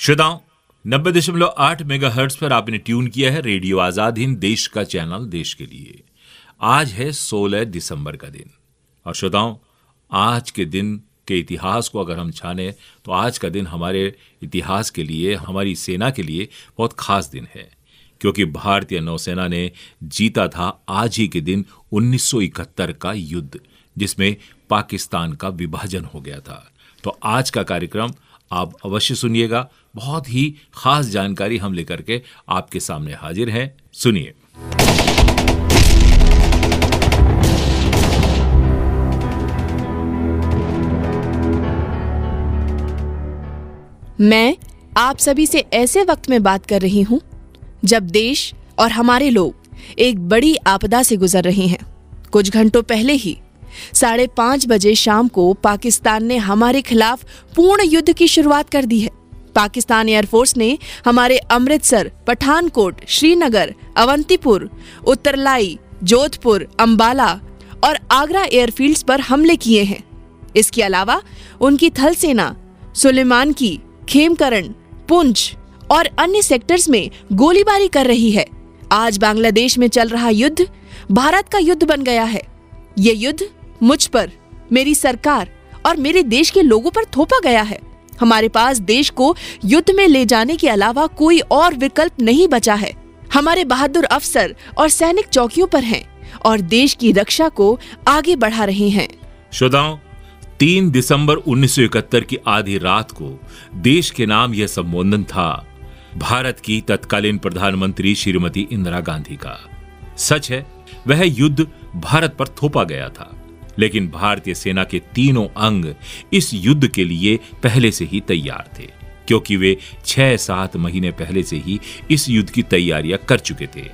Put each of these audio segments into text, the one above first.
श्रोताओं, नब्बे दशमलव आठ मेगा हर्ट्स पर आपने ट्यून किया है रेडियो आज़ाद हिंद देश का चैनल देश के लिए। आज है 16 दिसंबर का दिन। और श्रोताओं, आज के दिन के इतिहास को अगर हम छाने तो आज का दिन हमारे इतिहास के लिए, हमारी सेना के लिए बहुत खास दिन है। क्योंकि भारतीय नौसेना ने जीता था आज ही के दिन 1971 का युद्ध, जिसमें पाकिस्तान का विभाजन हो गया था। तो आज का कार्यक्रम आप अवश्य सुनिएगा। बहुत ही खास जानकारी हम लेकर के आपके सामने हाजिर हैं। सुनिए। मैं आप सभी से ऐसे वक्त में बात कर रही हूँ, जब देश और हमारे लोग एक बड़ी आपदा से गुजर रहे हैं। कुछ घंटों पहले ही साढ़े पाँच बजे शाम को पाकिस्तान ने हमारे खिलाफ पूर्ण युद्ध की शुरुआत कर दी है। पाकिस्तान एयरफोर्स ने हमारे अमृतसर, पठानकोट, श्रीनगर, अवंतीपुर, उत्तरलाई, जोधपुर, अंबाला और आगरा एयरफील्ड्स पर हमले किए हैं। इसके अलावा उनकी थल सेना, सुलेमान की खेमकरण, पुंछ और अन्य सेक्टर्स में गोलीबारी कर रही है। आज बांग्लादेश में चल रहा युद्ध भारत का युद्ध बन गया है। ये युद्ध मुझ पर, मेरी सरकार और मेरे देश के लोगों पर थोपा गया है। हमारे पास देश को युद्ध में ले जाने के अलावा कोई और विकल्प नहीं बचा है। हमारे बहादुर अफसर और सैनिक चौकियों पर हैं और देश की रक्षा को आगे बढ़ा रहे हैं। श्रोताओं, तीन दिसंबर 1971 की आधी रात को देश के नाम यह संबोधन था, भारत की तत्कालीन प्रधानमंत्री श्रीमती इंदिरा गांधी का। सच है, वह युद्ध भारत पर थोपा गया था। लेकिन भारतीय सेना के तीनों अंग इस युद्ध के लिए पहले से ही तैयार थे, क्योंकि वे छह सात महीने पहले से ही इस युद्ध की तैयारियाँ कर चुके थे।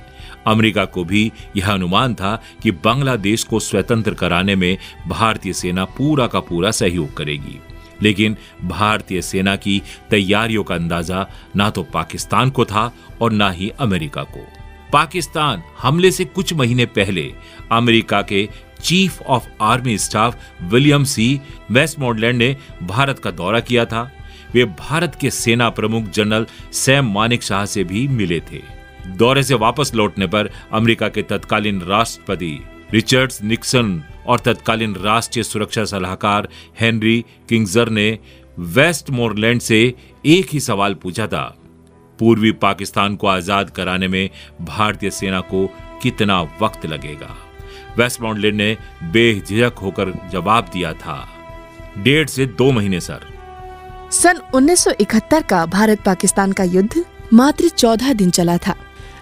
अमेरिका को भी यह अनुमान था कि बांग्लादेश को स्वतंत्र कराने में भारतीय सेना पूरा का पूरा सहयोग करेगी। लेकिन भारतीय सेना की तैयारियों का अंदाज़ा ना तो पाकिस्तान को था और ना ही अमेरिका को। पाकिस्तान हमले से कुछ महीने पहले अमेरिका के chief of army staff William C Westmoreland ने भारत का दौरा किया था। वे भारत के सेना प्रमुख जनरल सैम मानिक शाह से भी मिले थे। दौरे से वापस लौटने पर अमेरिका के तत्कालीन राष्ट्रपति रिचर्ड्स निक्सन और तत्कालीन राष्ट्रीय सुरक्षा सलाहकार हेनरी किंगजर ने वेस्ट मोरलैंड से एक ही सवाल पूछा था, पूर्वी पाकिस्तान को आज़ाद कराने में भारतीय सेना को कितना वक्त लगेगा? वेस्टमोंडलैंड ने बेझिझक होकर जवाब दिया था। डेढ़ से दो महीने सर। सन 1971 का भारत पाकिस्तान का युद्ध मात्र चौदह दिन चला था।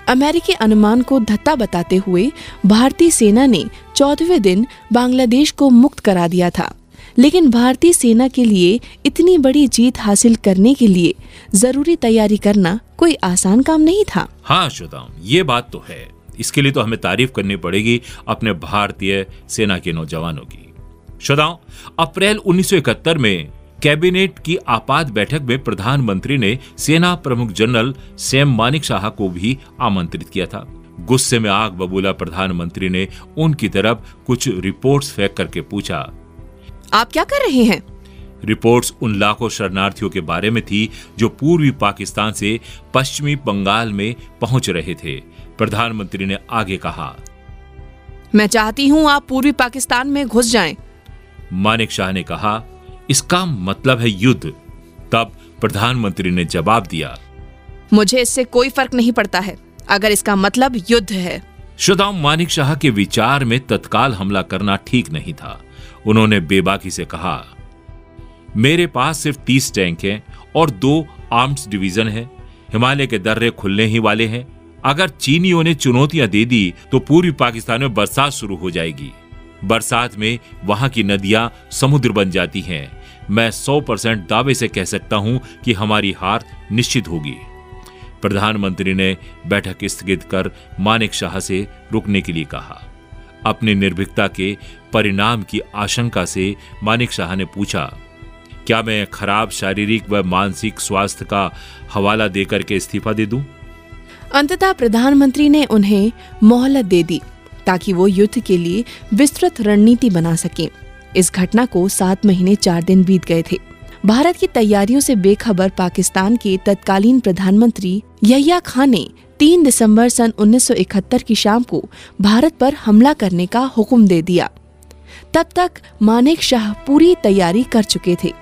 अमेरिकी अनुमान को धत्ता बताते हुए भारतीय सेना ने चौदहवें दिन बांग्लादेश को मुक्त करा दिया था। लेकिन भारतीय सेना के लिए इतनी बड़ी जीत हासिल करने के लिए ज़रूरी तैयारी करना कोई आसान काम नहीं था। हाँ श्रोताओं ये बात तो है। इसके लिए तो हमें तारीफ़ करनी पड़ेगी अपने भारतीय सेना के नौजवानों की। श्रोताओं, अप्रैल 1971 में कैबिनेट की आपात बैठक में प्रधानमंत्री ने सेना प्रमुख जनरल सैम मानिक शाह को भी आमंत्रित किया था। गुस्से में आग बबूला प्रधानमंत्री ने उनकी तरफ़ कुछ रिपोर्ट्स फेंक करके पूछा। आप क्या कर रहे हैं? रिपोर्ट्स उन लाखों शरणार्थियों के बारे में थी जो पूर्वी पाकिस्तान से पश्चिमी बंगाल में पहुँच रहे थे। प्रधानमंत्री ने आगे कहा मैं चाहती हूँ आप पूर्वी पाकिस्तान में घुस जाएँ। मानिक शाह ने कहा इसका मतलब है युद्ध। तब प्रधानमंत्री ने जवाब दिया मुझे इससे कोई फ़र्क नहीं पड़ता है अगर इसका मतलब युद्ध है। श्रोताओं मानिक शाह के विचार में तत्काल हमला करना ठीक नहीं था। उन्होंने बेबाकी से कहा मेरे पास सिर्फ़ तीस टैंक हैं और दो आर्म्स डिवीज़न है। हिमालय के दर्रे खुलने ही वाले हैं। अगर चीनियों ने चुनौतियाँ दे दी तो पूर्वी पाकिस्तान में बरसात शुरू हो जाएगी। बरसात में वहाँ की नदियाँ समुद्र बन जाती हैं। मैं सौ परसेंट दावे से कह सकता हूँ कि हमारी हार निश्चित होगी। प्रधानमंत्री ने बैठक स्थगित कर मानिक शाह से रुकने के लिए कहा। अपनी निर्भीकता के परिणाम की आशंका से मानिक शाह ने पूछा क्या मैं खराब शारीरिक व मानसिक स्वास्थ्य का हवाला देकर के इस्तीफा दे दूँ? अंततः प्रधानमंत्री ने उन्हें मोहलत दे दी, ताकि वो युद्ध के लिए विस्तृत रणनीति बना सके। इस घटना को सात महीने चार दिन बीत गए थे। भारत की तैयारियों से बेखबर पाकिस्तान के तत्कालीन प्रधानमंत्री यहिया खान ने 3 दिसंबर सन 1971 की शाम को भारत पर हमला करने का हुक्म दे दिया। तब तक मानेक शाह पूरी तैयारी कर चुके थे।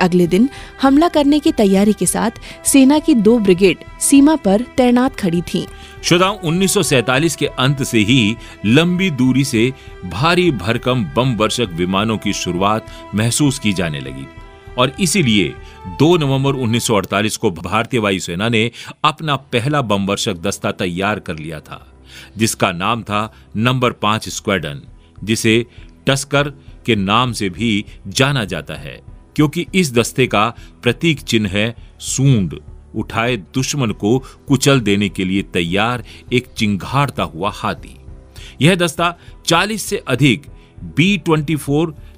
अगले दिन हमला करने की तैयारी के साथ सेना की दो ब्रिगेड सीमा पर तैनात खड़ी थीं। श्रोताओं 1947 के अंत से ही लंबी दूरी से भारी भरकम बम वर्षक विमानों की शुरुआत महसूस की जाने लगी और इसीलिए 2 नवंबर 1948 को भारतीय वायुसेना ने अपना पहला बम वर्षक दस्ता तैयार कर लिया था, जिसका नाम था नंबर पाँच स्क्वाडन जिसे टस्कर के नाम से भी जाना जाता है क्योंकि इस दस्ते का प्रतीक चिन्ह है सूंड। उठाए दुश्मन को कुचल देने के लिए तैयार एक चिंगारता हुआ हाथी। यह दस्ता 40 से अधिक बी ट्वेंटी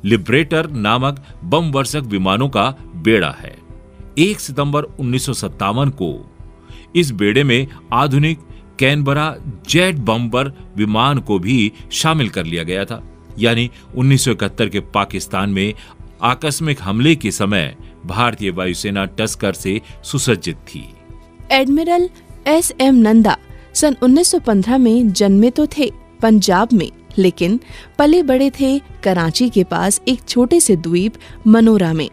लिबरेटर नामक बम वर्षक विमानों का बेड़ा है। एक सितंबर उन्नीस सौ सत्तावन को इस बेड़े में आधुनिक कैनबरा जेट बम्बर विमान को भी शामिल कर लिया गया था। यानी 1971 के पाकिस्तान में आकस्मिक हमले के समय भारतीय वायुसेना टस्कर से सुसज्जित थी। एडमिरल एस एम नंदा सन 1915 में जन्मे तो थे पंजाब में, लेकिन पले बड़े थे कराची के पास एक छोटे से द्वीप मनोरा में।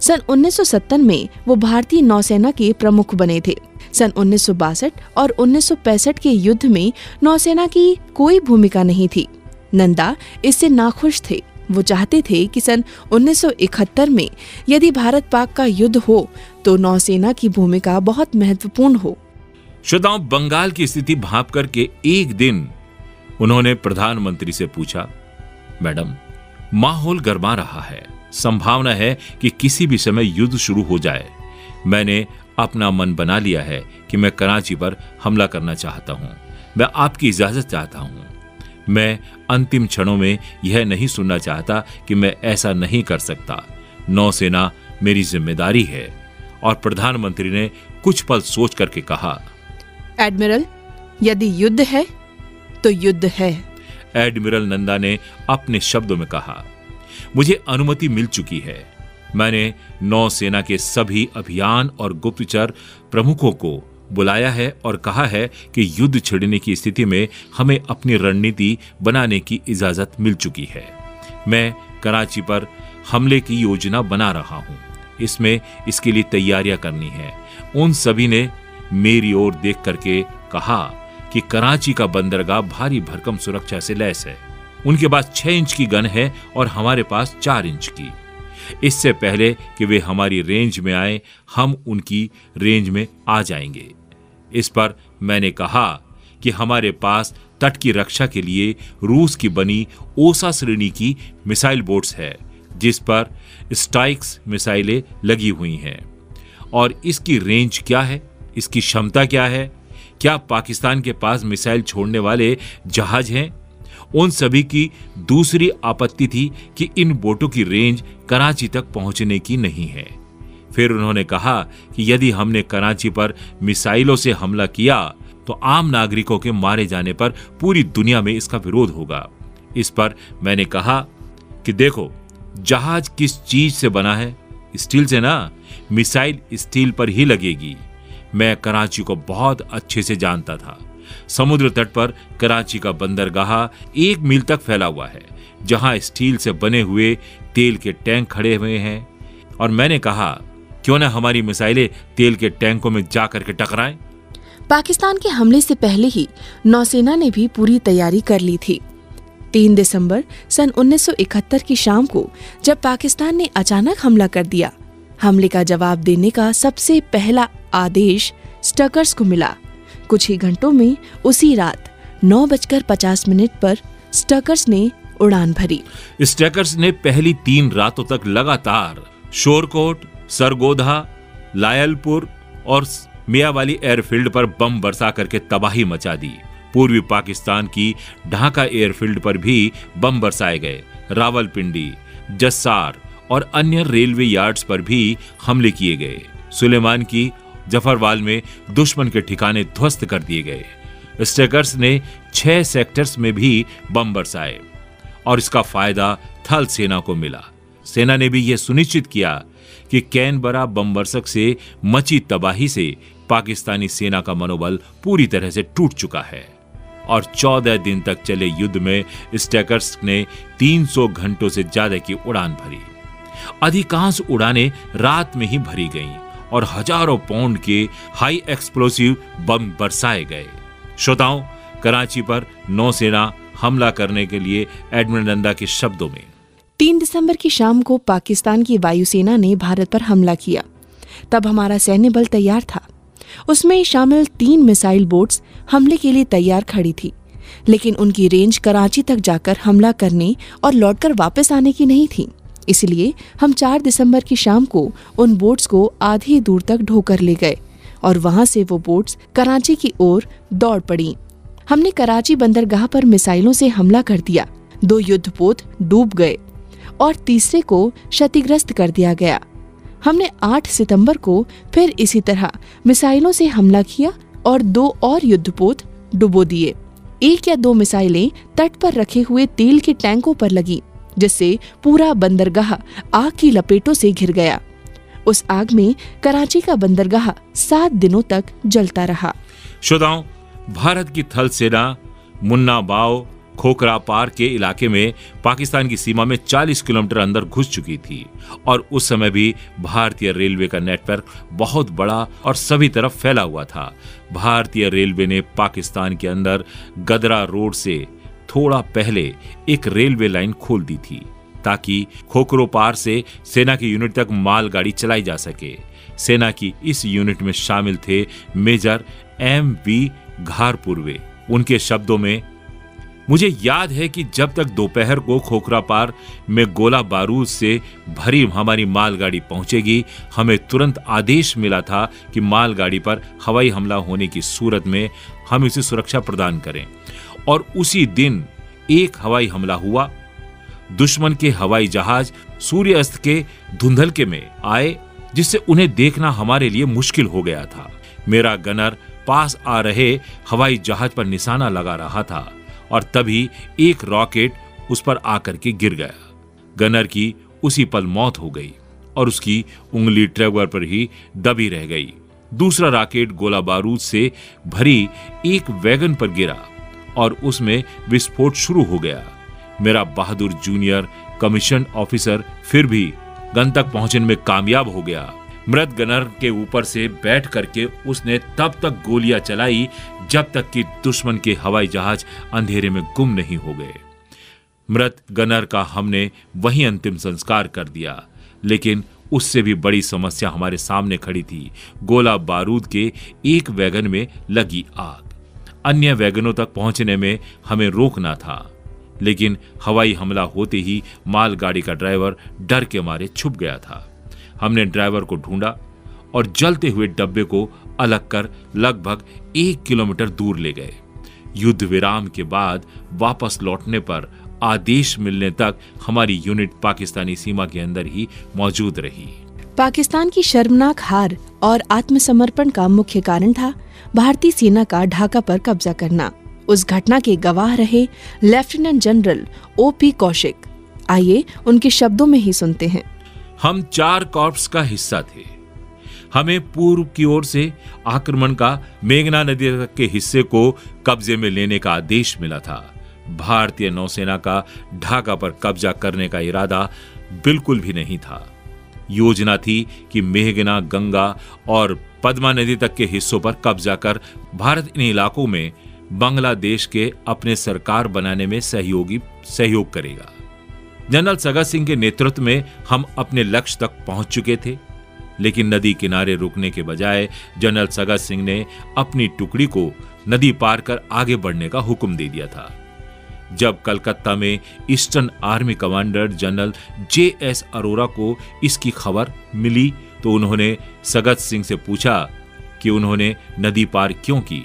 सन 1970 में वो भारतीय नौसेना के प्रमुख बने थे। सन उन्नीस सौ बासठ और 1965 के युद्ध में नौसेना की कोई भूमिका नहीं थी। नंदा इससे नाखुश थे। वो चाहते थे कि सन 1971 में यदि भारत पाक का युद्ध हो तो नौसेना की भूमिका बहुत महत्वपूर्ण हो। श्रोताओं, बंगाल की स्थिति भाप करके एक दिन उन्होंने प्रधानमंत्री से पूछा, मैडम, माहौल गर्मा रहा है। संभावना है कि किसी भी समय युद्ध शुरू हो जाए। मैंने अपना मन बना लिया है कि मैं कराची पर हमला करना चाहता हूँ। मैं आपकी इजाज़त चाहता हूँ। मैं अंतिम क्षणों में यह नहीं सुनना चाहता कि मैं ऐसा नहीं कर सकता। नौसेना मेरी ज़िम्मेदारी है। और प्रधानमंत्री ने कुछ पल सोच करके कहा एडमिरल यदि युद्ध है तो युद्ध है। एडमिरल नंदा ने अपने शब्दों में कहा मुझे अनुमति मिल चुकी है। मैंने नौसेना के सभी अभियान और गुप्तचर प्रमुखों को बुलाया है और कहा है कि युद्ध छिड़ने की स्थिति में हमें अपनी रणनीति बनाने की इजाज़त मिल चुकी है। मैं कराची पर हमले की योजना बना रहा हूँ। इसमें इसके लिए तैयारियाँ करनी है। उन सभी ने मेरी ओर देख करके कहा कि कराची का बंदरगाह भारी भरकम सुरक्षा से लैस है। उनके पास छह इंच की गन है और हमारे पास चार इंच की। इससे पहले कि वे हमारी रेंज में आए, हम उनकी रेंज में आ जाएँगे। इस पर मैंने कहा कि हमारे पास तट की रक्षा के लिए रूस की बनी ओसा श्रेणी की मिसाइल बोट्स है, जिस पर स्टाइक्स मिसाइलें लगी हुई हैं। और इसकी रेंज क्या है? इसकी क्षमता क्या है? क्या पाकिस्तान के पास मिसाइल छोड़ने वाले जहाज़ हैं? उन सभी की दूसरी आपत्ति थी कि इन बोटों की रेंज कराची तक पहुँचने की नहीं है। फिर उन्होंने कहा कि यदि हमने कराची पर मिसाइलों से हमला किया तो आम नागरिकों के मारे जाने पर पूरी दुनिया में इसका विरोध होगा। इस पर मैंने कहा कि देखो, जहाज़ किस चीज़ से बना है? स्टील से ना? मिसाइल स्टील पर ही लगेगी। मैं कराची को बहुत अच्छे से जानता था। समुद्र तट पर कराची का बंदरगाह एक मील तक फैला हुआ है, जहाँ स्टील से बने हुए तेल के टैंक खड़े हुए हैं। और मैंने कहा क्यों ना हमारी मिसाइलें तेल के टैंकों में जाकर के टकराएँ? पाकिस्तान के हमले से पहले ही नौसेना ने भी पूरी तैयारी कर ली थी। तीन दिसंबर सन 1971 की शाम को जब पाकिस्तान ने अचानक हमला कर दिया हमले का जवाब देने का सबसे पहला आदेश स्टकर्स को मिला। कुछ ही घंटों में उसी रात नौ बजकर पचास मिनट पर स्टकर्स ने उड़ान भरी। स्टैकर्स ने पहली तीन रातों तक लगातार शोरकोट सरगोधा, लायलपुर और मियावाली एयरफील्ड पर बम बरसा करके तबाही मचा दी। पूर्वी पाकिस्तान की ढाका एयरफील्ड पर भी बम बरसाए गए। रावलपिंडी, जस्सार और अन्य रेलवे यार्ड्स पर भी हमले किए गए। सुलेमान की जफरवाल में दुश्मन के ठिकाने ध्वस्त कर दिए गए। स्टेकर्स ने छह सेक्टर्स में भी बम बरसाए और इसका फ़ायदा थल सेना को मिला। सेना ने भी यह सुनिश्चित किया कि कैनबरा बम वर्षक से मची तबाही से पाकिस्तानी सेना का मनोबल पूरी तरह से टूट चुका है। और 14 दिन तक चले युद्ध में स्टैकर्स ने 300 घंटों से ज़्यादा की उड़ान भरी। अधिकांश उड़ानें रात में ही भरी गईं और हज़ारों पाउंड के हाई एक्सप्लोसिव बम बरसाए गए। श्रोताओं, कराची पर नौसेना हमला करने के लिए एडमिरल नंदा के शब्दों में तीन दिसंबर की शाम को पाकिस्तान की वायुसेना ने भारत पर हमला किया। तब हमारा सैन्य बल तैयार था। उसमें शामिल तीन मिसाइल बोट्स हमले के लिए तैयार खड़ी थी। लेकिन उनकी रेंज कराची तक जाकर हमला करने और लौटकर वापस आने की नहीं थी। इसलिए हम 4 दिसंबर की शाम को उन बोट्स को आधी दूर तक ढोकर ले गए और वहाँ से वो बोट्स कराची की ओर दौड़ पड़ी। हमने कराची बंदरगाह पर मिसाइलों से हमला कर दिया। दो युद्धपोत डूब गए। और तीसरे को क्षतिग्रस्त कर दिया गया। हमने 8 सितंबर को फिर इसी तरह मिसाइलों से हमला किया और दो और युद्धपोत डुबो दिए। एक या दो मिसाइलें तट पर रखे हुए तेल के टैंकों पर लगी, जिससे पूरा बंदरगाह आग की लपेटों से घिर गया। उस आग में कराची का बंदरगाह सात दिनों तक जलता रहा। श्रोताओं, भारत की थल सेना मुन्ना बाव खोखरा पार के इलाके में पाकिस्तान की सीमा में 40 किलोमीटर अंदर घुस चुकी थी और उस समय भी भारतीय रेलवे का नेटवर्क बहुत बड़ा और सभी तरफ़ फैला हुआ था। भारतीय रेलवे ने पाकिस्तान के अंदर गदरा रोड से थोड़ा पहले एक रेलवे लाइन खोल दी थी ताकि खोखरो पार से सेना की यूनिट तक मालगाड़ी चलाई जा सके। सेना की इस यूनिट में शामिल थे मेजर एम वी घारपुरवे। उनके शब्दों में मुझे याद है कि जब तक दोपहर को खोखरा पार में गोला बारूद से भरी हमारी मालगाड़ी पहुंचेगी, हमें तुरंत आदेश मिला था कि मालगाड़ी पर हवाई हमला होने की सूरत में हम इसे सुरक्षा प्रदान करें। और उसी दिन एक हवाई हमला हुआ। दुश्मन के हवाई जहाज़ सूर्य अस्त के धुंधलके में आए, जिससे उन्हें देखना हमारे लिए मुश्किल हो गया था। मेरा गनर पास आ रहे हवाई जहाज़ पर निशाना लगा रहा था। और तभी एक रॉकेट उस पर आकर के गिर गया। गनर की उसी पल मौत हो गई और उसकी उंगली ट्रेवर पर ही दबी रह गई। दूसरा रॉकेट गोला बारूद से भरी एक वैगन पर गिरा और उसमें विस्फोट शुरू हो गया। मेरा बहादुर जूनियर कमीशन ऑफिसर फिर भी गन तक पहुँचने में कामयाब हो गया। मृत गनर के ऊपर से बैठ करके उसने तब तक गोलियाँ चलाई जब तक कि दुश्मन के हवाई जहाज़ अंधेरे में गुम नहीं हो गए। मृत गनर का हमने वही अंतिम संस्कार कर दिया, लेकिन उससे भी बड़ी समस्या हमारे सामने खड़ी थी। गोला बारूद के एक वैगन में लगी आग। अन्य वैगनों तक पहुँचने में हमें रोकना था, लेकिन हवाई हमला होते ही मालगाड़ी का ड्राइवर डर के मारे छुप गया था। हमने ड्राइवर को ढूंढा और जलते हुए डब्बे को अलग कर लगभग एक किलोमीटर दूर ले गए। युद्ध विराम के बाद वापस लौटने पर आदेश मिलने तक हमारी यूनिट पाकिस्तानी सीमा के अंदर ही मौजूद रही। पाकिस्तान की शर्मनाक हार और आत्मसमर्पण का मुख्य कारण था भारतीय सेना का ढाका पर कब्जा करना। उस घटना के गवाह रहे lieutenant general O P Kaushik. आइए उनके शब्दों में ही सुनते हैं। हम चार कॉर्प्स का हिस्सा थे। हमें पूर्व की ओर से आक्रमण का मेघना नदी तक के हिस्से को कब्जे में लेने का आदेश मिला था। भारतीय नौसेना का ढाका पर कब्जा करने का इरादा बिल्कुल भी नहीं था। योजना थी कि मेघना, गंगा और पद्मा नदी तक के हिस्सों पर कब्जा कर भारत इन इलाकों में बांग्लादेश के अपने सरकार बनाने में सहयोगी, सहयोग करेगा। जनरल सगत सिंह के नेतृत्व में हम अपने लक्ष्य तक पहुँच चुके थे। लेकिन नदी किनारे रुकने के बजाय जनरल सगत सिंह ने अपनी टुकड़ी को नदी पार कर आगे बढ़ने का हुक्म दे दिया था। जब कलकत्ता में eastern army commander general J S Arora को इसकी खबर मिली तो उन्होंने सगत सिंह से पूछा कि उन्होंने नदी पार क्यों की।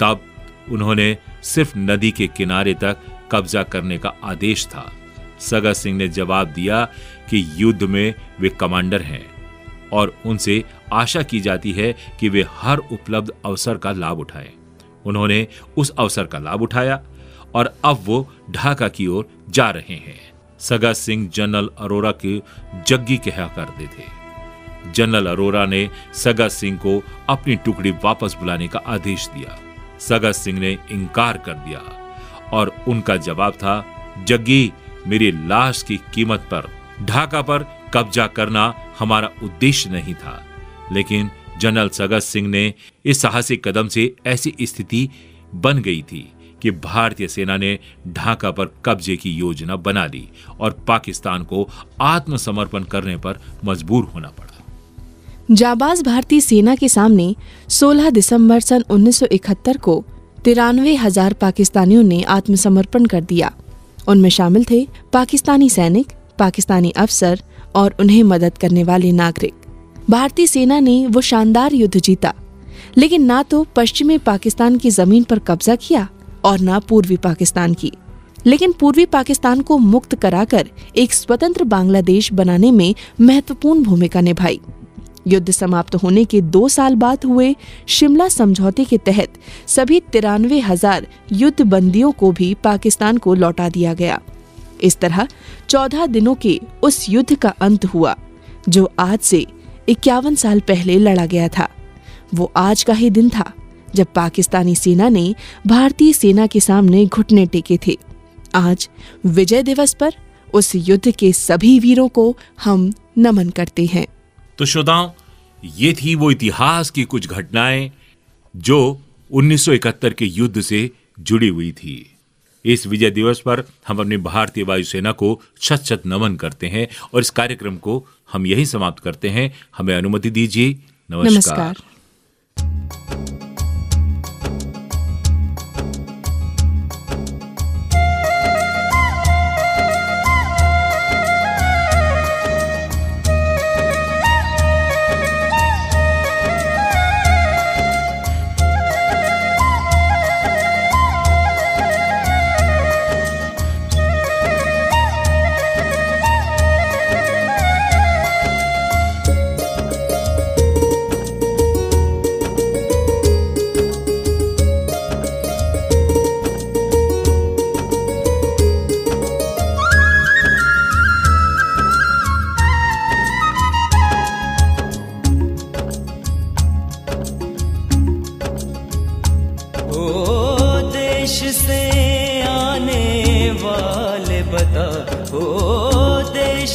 तब उन्होंने सिर्फ़ नदी के किनारे तक कब्जा करने का आदेश था। सगत सिंह ने जवाब दिया कि युद्ध में वे कमांडर हैं और उनसे आशा की जाती है कि वे हर उपलब्ध अवसर का लाभ उठाएँ। उन्होंने उस अवसर का लाभ उठाया और अब वो ढाका की ओर जा रहे हैं। सगत सिंह जनरल अरोरा के जग्गी कहा करते थे। जनरल अरोरा ने सगत सिंह को अपनी टुकड़ी वापस बुलाने का आदेश दिया। सगत सिंह ने इनकार कर दिया और उनका जवाब था, जग्गी मेरी लाश की कीमत पर ढाका पर कब्जा करना हमारा उद्देश्य नहीं था। लेकिन जनरल सगत सिंह ने इस साहसिक कदम से ऐसी स्थिति बन गई थी कि भारतीय सेना ने ढाका पर कब्जे की योजना बना ली और पाकिस्तान को आत्मसमर्पण करने पर मजबूर होना पड़ा। जाबाज भारतीय सेना के सामने 16 दिसंबर सन 1971 को तिरानवे हज़ार पाकिस्तानियों ने आत्मसमर्पण कर दिया। उनमें शामिल थे पाकिस्तानी सैनिक, पाकिस्तानी अफसर और उन्हें मदद करने वाले नागरिक। भारतीय सेना ने वो शानदार युद्ध जीता, लेकिन ना तो पश्चिमी पाकिस्तान की ज़मीन पर कब्जा किया और न पूर्वी पाकिस्तान की। लेकिन पूर्वी पाकिस्तान को मुक्त कराकर एक स्वतंत्र बांग्लादेश बनाने में महत्वपूर्ण भूमिका निभाई। युद्ध समाप्त होने के दो साल बाद हुए शिमला समझौते के तहत सभी तिरानवे हज़ार युद्ध बंदियों को भी पाकिस्तान को लौटा दिया गया। इस तरह चौदह दिनों के उस युद्ध का अंत हुआ, जो आज से इक्यावन साल पहले लड़ा गया था। वो आज का ही दिन था, जब पाकिस्तानी सेना ने भारतीय सेना के सामने घुटने टेके थे। आज विजय दिवस पर उस युद्ध के सभी वीरों को हम नमन करते हैं। तो श्रोताओं ये थी वो इतिहास की कुछ घटनाएँ जो 1971 के युद्ध से जुड़ी हुई थी। इस विजय दिवस पर हम अपनी भारतीय वायुसेना को छत छत नमन करते हैं और इस कार्यक्रम को हम यही समाप्त करते हैं। हमें अनुमति दीजिए। नमस्कार, नमस्कार।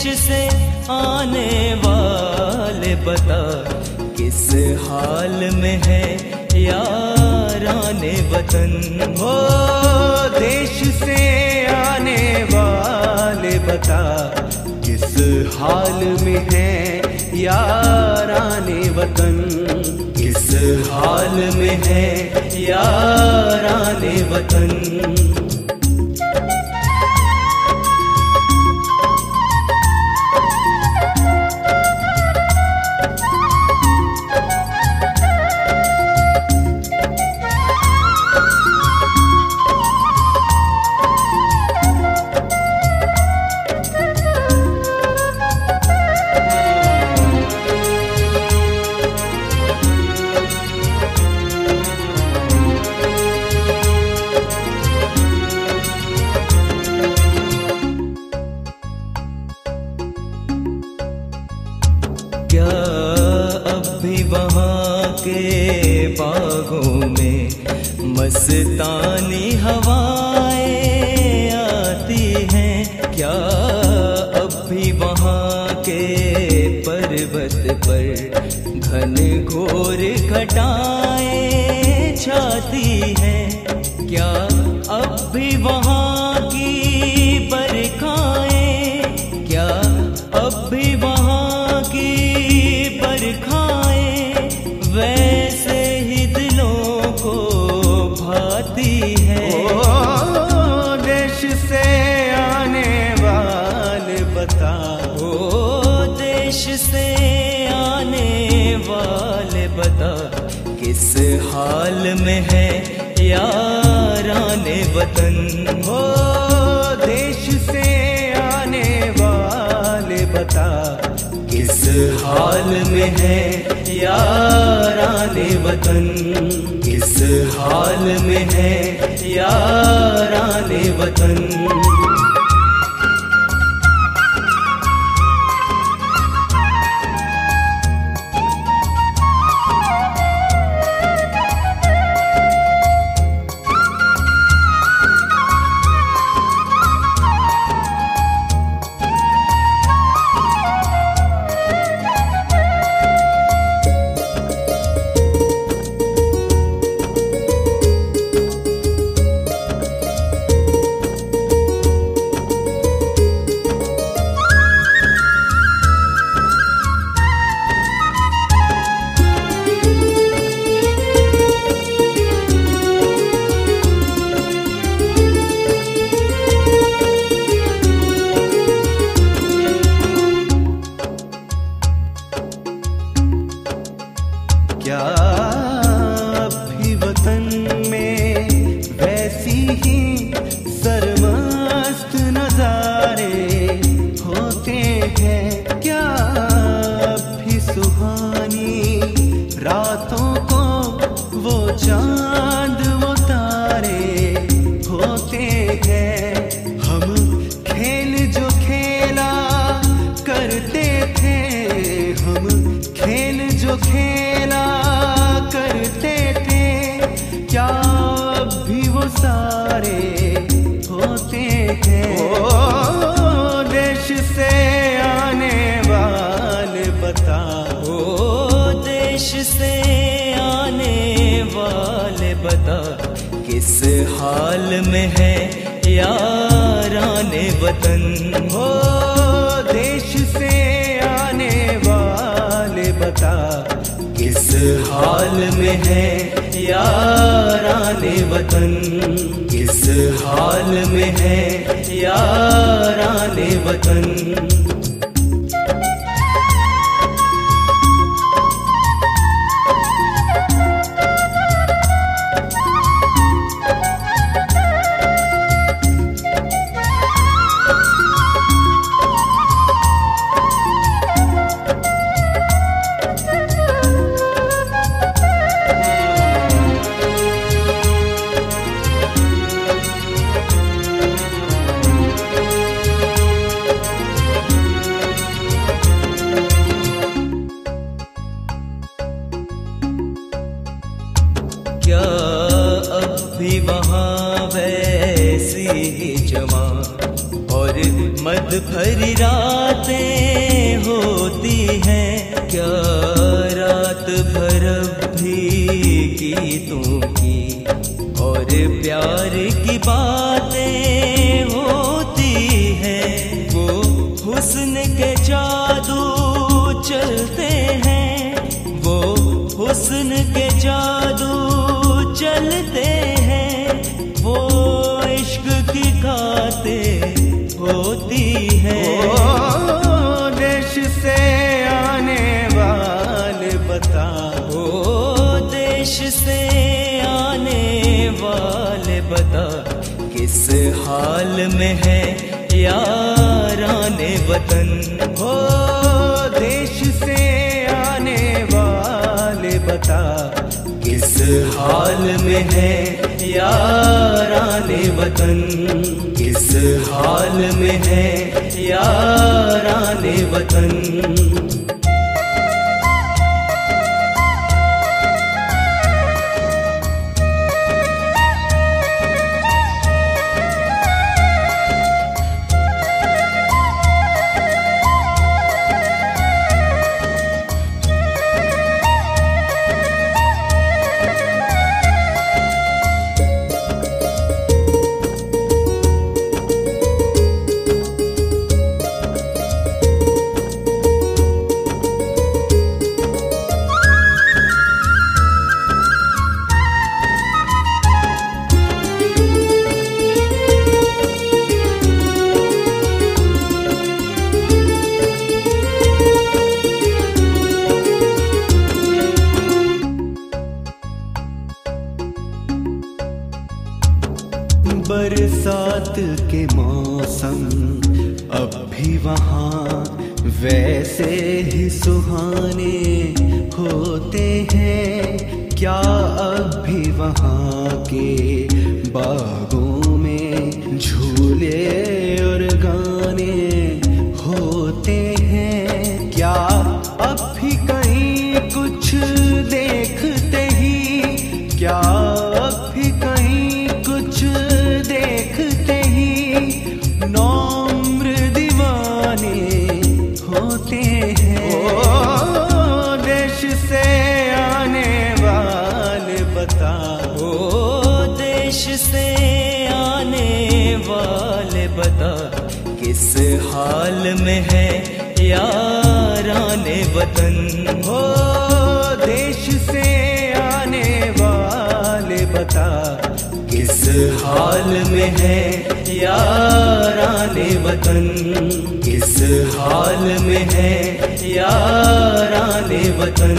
देश से आने वाले बता, किस हाल में है याराने वतन? हो देश से आने वाले बता, किस हाल में है याराने वतन? किस हाल में है याराने वतन? सितारा किस हाल में है याराने वतन। हो देश से आने वाले बता, किस हाल में है याराने वतन? किस हाल में है याराने वतन? हाल में है याराने वतन। हो देश से आने वाले बता, किस हाल में है याराने वतन? किस हाल में है याराने वतन? से आने वाले बता, किस हाल में है याराने वतन? हो देश से आने वाले बता, किस हाल में है याराने वतन? किस हाल में है याराने वतन? हाल में है याराने वतन। हो देश से आने वाले बता, किस हाल में है याराने वतन? किस हाल में है याराने वतन?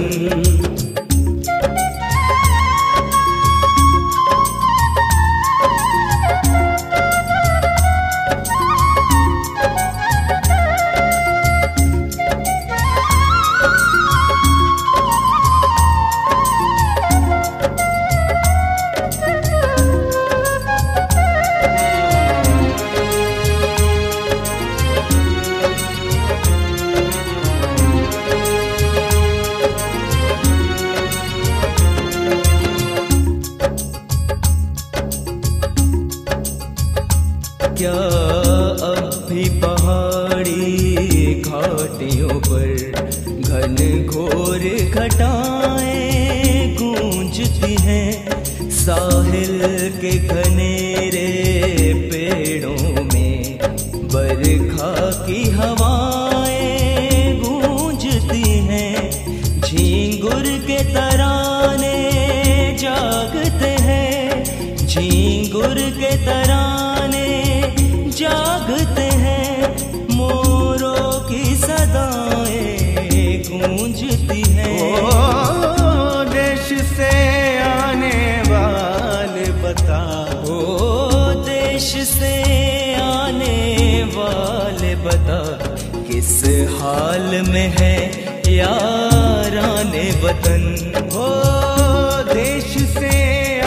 गूंजती है। ओ देश से आने वाले बता ओ देश से आने वाले बता किस हाल में है याराने वतन? ओ देश से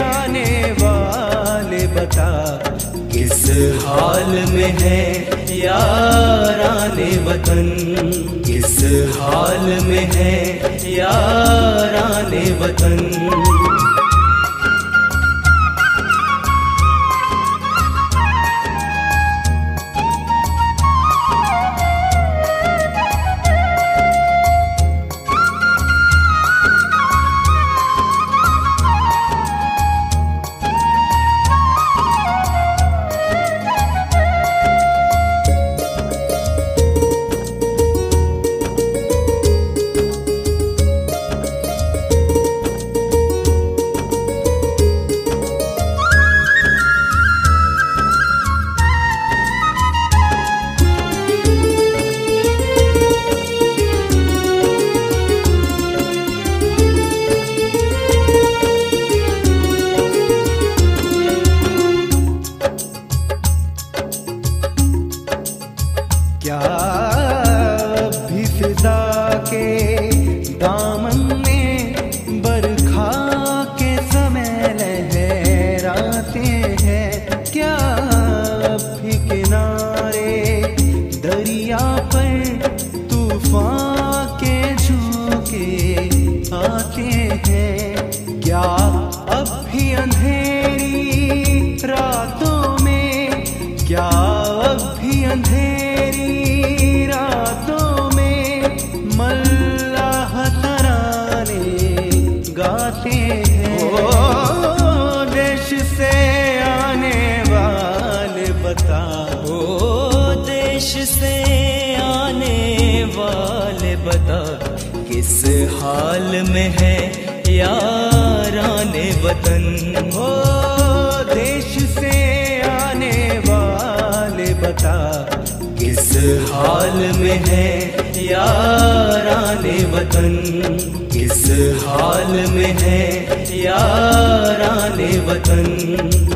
आने वाले बता किस हाल में है याराने वतन? किस हाल में है याराने वतन? अंधेरी रातों में, क्या भी अंधेरी रातों में? गाते हैं। देश से आने वाले बता देश से आने वाले बता किस हाल में है याराने वतन हो, देश से आने वाले बता, किस हाल में है याराने वतन? किस हाल में है याराने वतन?